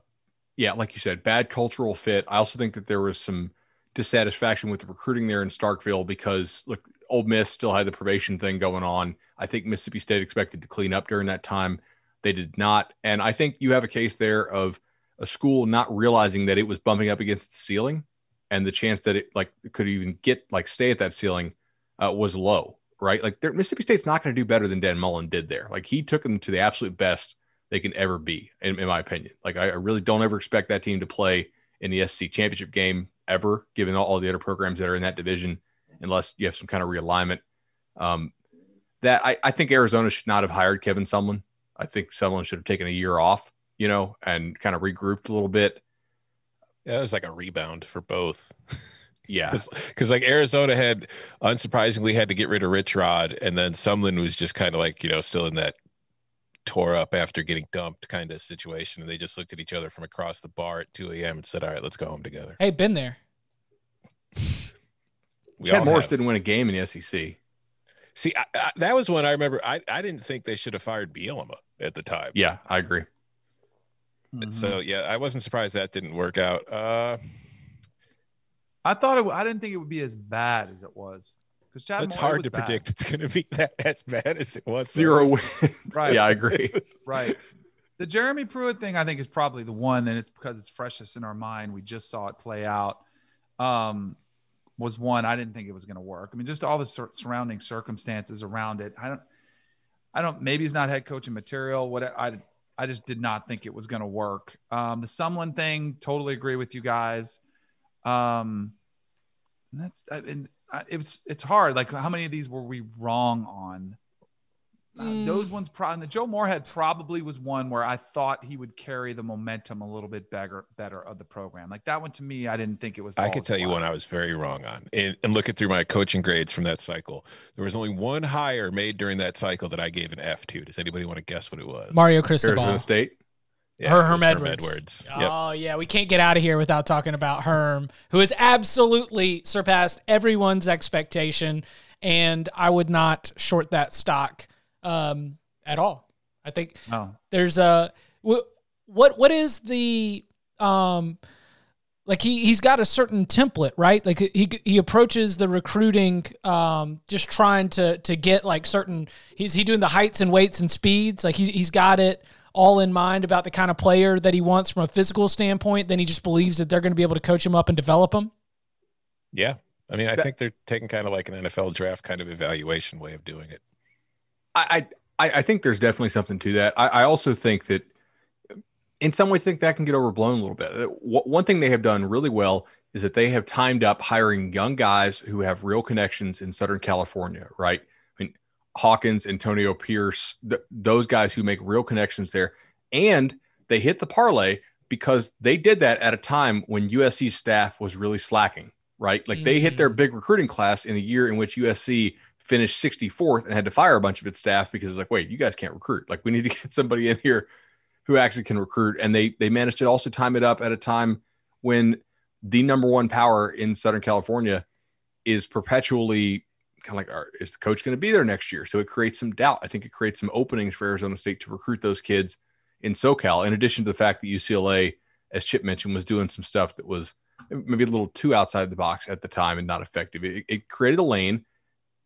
yeah, like you said, bad cultural fit. I also think that there was some dissatisfaction with the recruiting there in Starkville because look, Ole Miss still had the probation thing going on. I think Mississippi State expected to clean up during that time. They did not. And I think you have a case there of a school not realizing that it was bumping up against the ceiling and the chance that it like could even get like stay at that ceiling uh, was low, right? Like Mississippi State's not going to do better than Dan Mullen did there. Like he took them to the absolute best they can ever be, in, in my opinion. Like I, I really don't ever expect that team to play in the SC championship game. ever, given all, all the other programs that are in that division, unless you have some kind of realignment. Um, that I, I think Arizona should not have hired Kevin Sumlin. I think Sumlin should have taken a year off, you know, and kind of regrouped a little bit. Yeah, it was like a rebound for both. Yeah, because like Arizona had unsurprisingly had to get rid of Rich Rod, and then Sumlin was just kind of like you know still in that tore up after getting dumped kind of situation, and they just looked at each other from across the bar at 2 a.m. and said, "All right, let's go home together." Hey, been there. We Chad Morris have. didn't win a game in the SEC. See, I, I, that was one I remember. I, I didn't think they should have fired Bielema at the time. Yeah, I agree. Mm-hmm. So yeah, I wasn't surprised that didn't work out. Uh, I thought it, I didn't think it would be as bad as it was because Chad. it's Morley hard to bad. predict it's going to be that as bad as it was. Zero though. wins. Right. Yeah, I agree. Right. The Jeremy Pruitt thing, I think, is probably the one, and it's because it's freshest in our mind. We just saw it play out. Um, was one I didn't think it was going to work. I mean, just all the sur- surrounding circumstances around it. I don't. I don't. Maybe he's not head coaching material. What I I just did not think it was going to work. Um, the Sumlin thing, totally agree with you guys. Um, and that's I, and I, it's it's hard. Like, how many of these were we wrong on? Uh, Mm. those ones, probably the Joe Moorhead probably was one where I thought he would carry the momentum a little bit better, better of the program. Like that one to me, I didn't think it was. I could tell you one I was very wrong on. And, and looking through my coaching grades from that cycle, there was only one hire made during that cycle that I gave an F to. Does anybody want to guess what it was? Mario Cristobal. Arizona State. Yeah, Her- it was Herm Edwards. Yep. Oh yeah, we can't get out of here without talking about Herm, who has absolutely surpassed everyone's expectation, and I would not short that stock um, at all. I think Oh, there's a what what is the um like he he's got a certain template right like he he approaches the recruiting um just trying to to get like certain he's he doing the heights and weights and speeds like he's he's got it all in mind about the kind of player that he wants from a physical standpoint then he just believes that they're going to be able to coach him up and develop him Yeah. I mean, I think they're taking kind of like an NFL draft kind of evaluation way of doing it. I, I I think there's definitely something to that. I, I also think that in some ways, I think that can get overblown a little bit. Uh, One thing they have done really well is that they have timed up hiring young guys who have real connections in Southern California, right? Hawkins, Antonio Pierce, th- those guys who make real connections there. And they hit the parlay because they did that at a time when USC staff was really slacking, right? Like they hit their mm. big recruiting class in a year in which USC finished 64th and had to fire a bunch of its staff because it's like, wait, you guys can't recruit. Like we need to get somebody in here who actually can recruit. And they they managed to also time it up at a time when the number one power in Southern California is perpetually kind of like, "Are- is the coach going to be there next year? So it creates some doubt. I think it creates some openings for Arizona State to recruit those kids in SoCal. In addition to the fact that UCLA, as Chip mentioned, was doing some stuff that was maybe a little too outside the box at the time and not effective. It, it created a lane,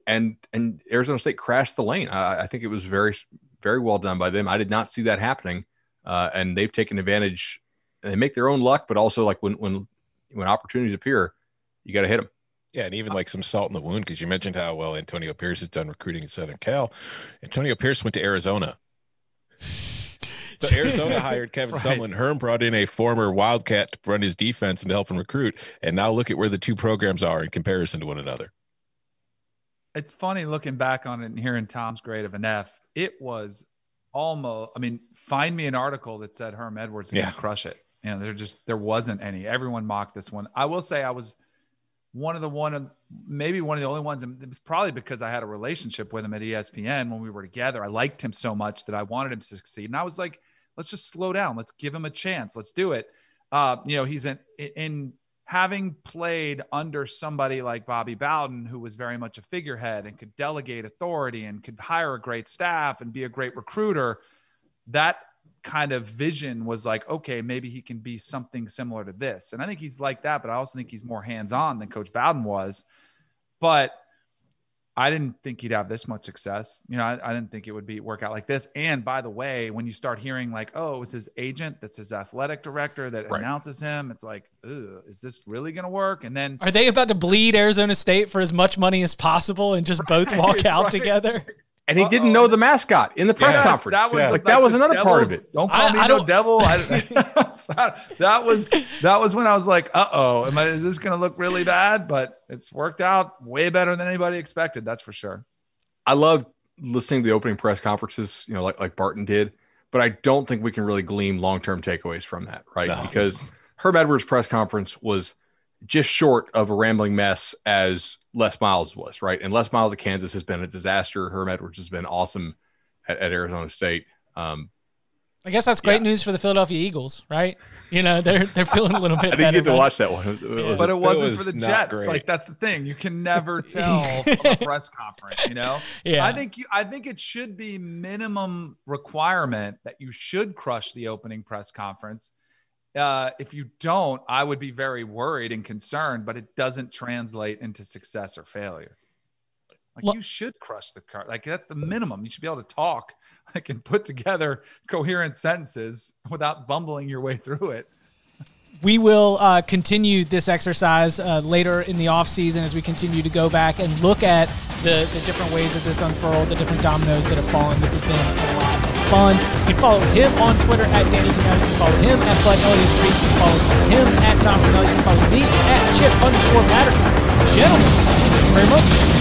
and and Arizona State crashed the lane. I, I think it was very very well done by them. I did not see that happening, uh, and they've taken advantage. They make their own luck, but also like when when when opportunities appear, you got to hit them. Yeah, and even uh, like some salt in the wound because you mentioned how well Antonio Pierce has done recruiting in Southern Cal. Antonio Pierce went to Arizona. So Arizona hired Kevin Right. Sumlin. Herm brought in a former Wildcat to run his defense and to help him recruit. And now look at where the two programs are in comparison to one another. it's funny looking back on it and hearing Tom's grade of an F. It was almost. I mean, find me an article that said Herm Edwards is Yeah. going to crush it. You know, there just there wasn't any. Everyone mocked this one. I will say I was one of the one of maybe one of the only ones. And it was probably because I had a relationship with him at ESPN when we were together. I liked him so much that I wanted him to succeed. And I was like, let's just slow down. Let's give him a chance. Let's do it. Uh, you know, he's in in having played under somebody like Bobby Bowden, who was very much a figurehead and could delegate authority and could hire a great staff and be a great recruiter. That kind of vision was like, okay, maybe he can be something similar to this. And I think he's like that, but I also think he's more hands on than Coach Bowden was. But I didn't think he'd have this much success. You know, I, I didn't think it would be work out like this. And by the way, when you start hearing like, oh, it was his agent, that's his athletic director that Right. announces him, it's like, Ugh, is this really going to work? And then are they about to bleed arizona state for as much money as possible and just both walk out Right. together and he didn't know the mascot in the press Yes, conference. That was Yeah. the- like that was the another part of it. Don't call I- me I no don't- devil. I, that was that was when I was like, uh oh, am I? Is this going to look really bad? But it's worked out way better than anybody expected. That's for sure. I love listening to the opening press conferences, you know, like like Barton did, but I don't think we can really glean long term takeaways from that, right? No. Because Herm Edwards' press conference was just short of a rambling mess as Les Miles was, right? And Les Miles at Kansas has been a disaster. Herm Edwards has been awesome at, at Arizona State. Um, I guess that's great Yeah. news for the Philadelphia Eagles, right? You know, they're they're feeling a little bit I better. didn't get to about watch that one. It was- but it wasn't was for the Jets. great. Like that's the thing. You can never tell from a press conference, you know? Yeah. I think you I think it should be minimum requirement that you should crush the opening press conference. Uh, if you don't, I would be very worried and concerned, but it doesn't translate into success or failure. Like you should crush the card. Like that's the minimum. You should be able to talk, like and put together coherent sentences without bumbling your way through it. we will uh, continue this exercise uh, later in the off season as we continue to go back and look at the, the different ways that this unfurled, the different dominoes that have fallen. This has been You can follow him on Twitter at Danny Kanell. You can follow him at Bud Elliott 3. You can follow him at Tom Fornelli. You can follow me at Chip underscore Patterson. Gentlemen, thank you very much.